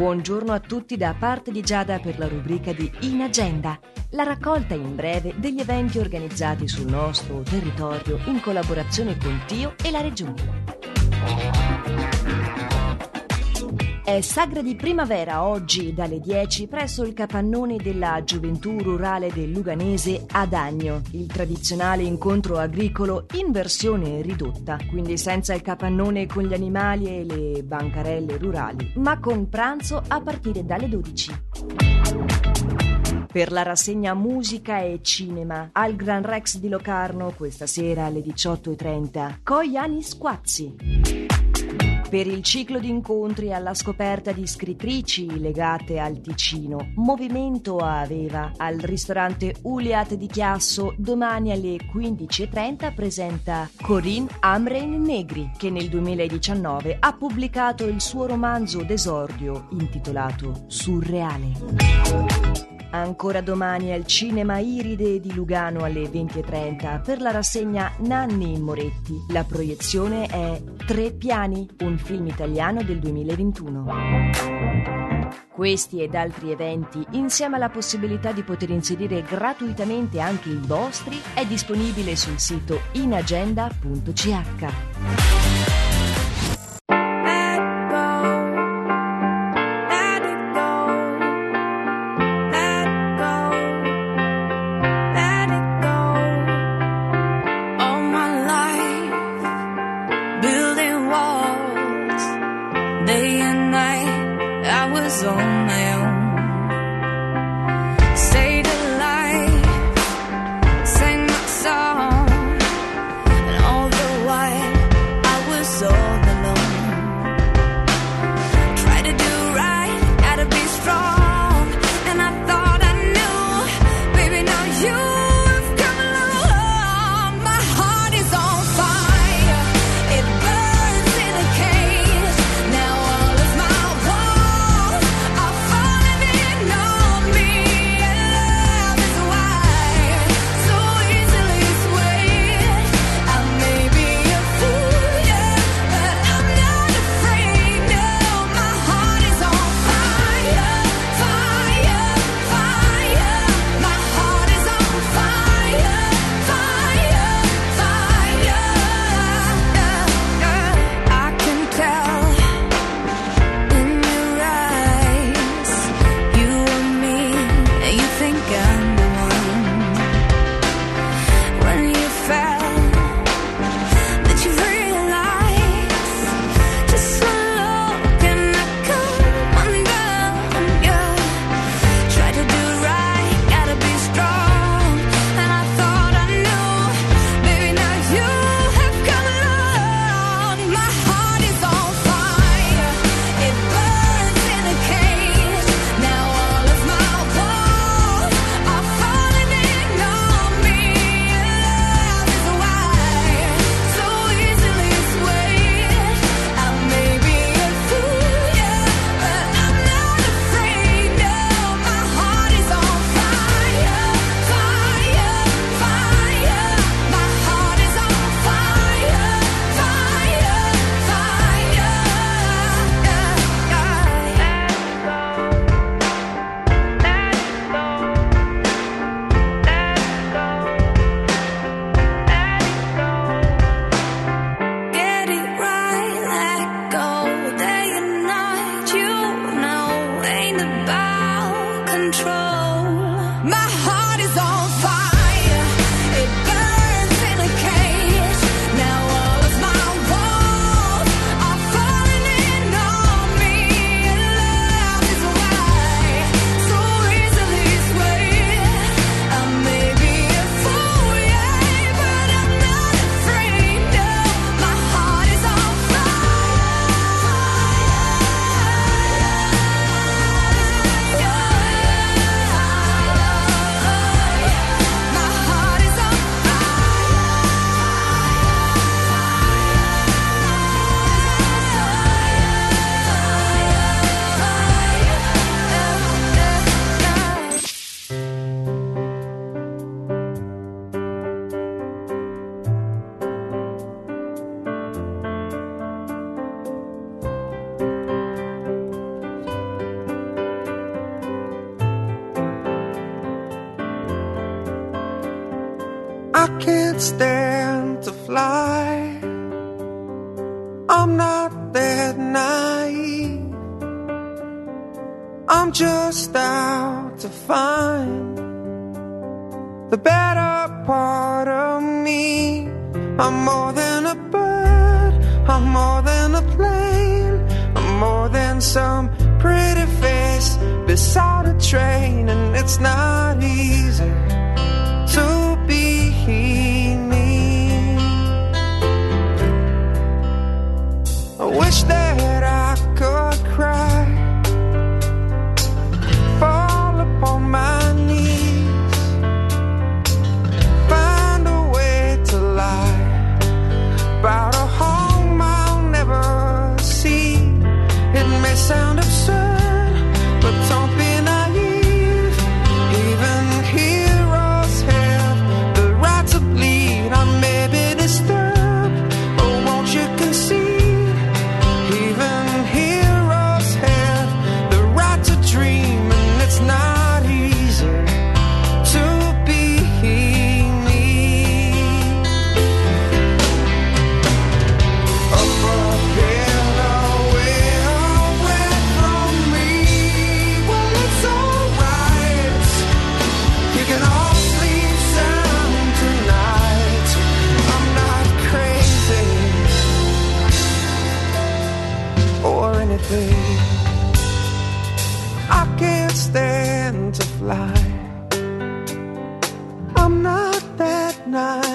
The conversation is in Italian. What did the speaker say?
Buongiorno a tutti da parte di Giada per la rubrica di In Agenda, la raccolta in breve degli eventi organizzati sul nostro territorio in collaborazione con Tio e la Regione. È sagra di primavera oggi dalle 10 presso il capannone della Gioventù Rurale del Luganese ad Agno, il tradizionale incontro agricolo in versione ridotta, quindi senza il capannone con gli animali e le bancarelle rurali, ma con pranzo a partire dalle 12 per la rassegna Musica e Cinema al Gran Rex di Locarno questa sera alle 18.30. Coiani Squazzi per il ciclo di incontri alla scoperta di scrittrici legate al Ticino. Movimento Aveva al ristorante Uliat di Chiasso domani alle 15.30 presenta Corinne Amrein Negri che nel 2019 ha pubblicato il suo romanzo d'esordio intitolato Surreale. Ancora domani al Cinema Iride di Lugano alle 20.30 per la rassegna Nanni in Moretti. La proiezione è Tre piani, un film italiano del 2021. Questi ed altri eventi, insieme alla possibilità di poter inserire gratuitamente anche i vostri, è disponibile sul sito inagenda.ch. day and night I was on my stand to fly. I'm not that naive. I'm just out to find the better part of me. I'm more than a bird, I'm more than a plane, I'm more than some pretty face beside a train, and it's not easy I anything. I can't stand to fly. I'm not that nice.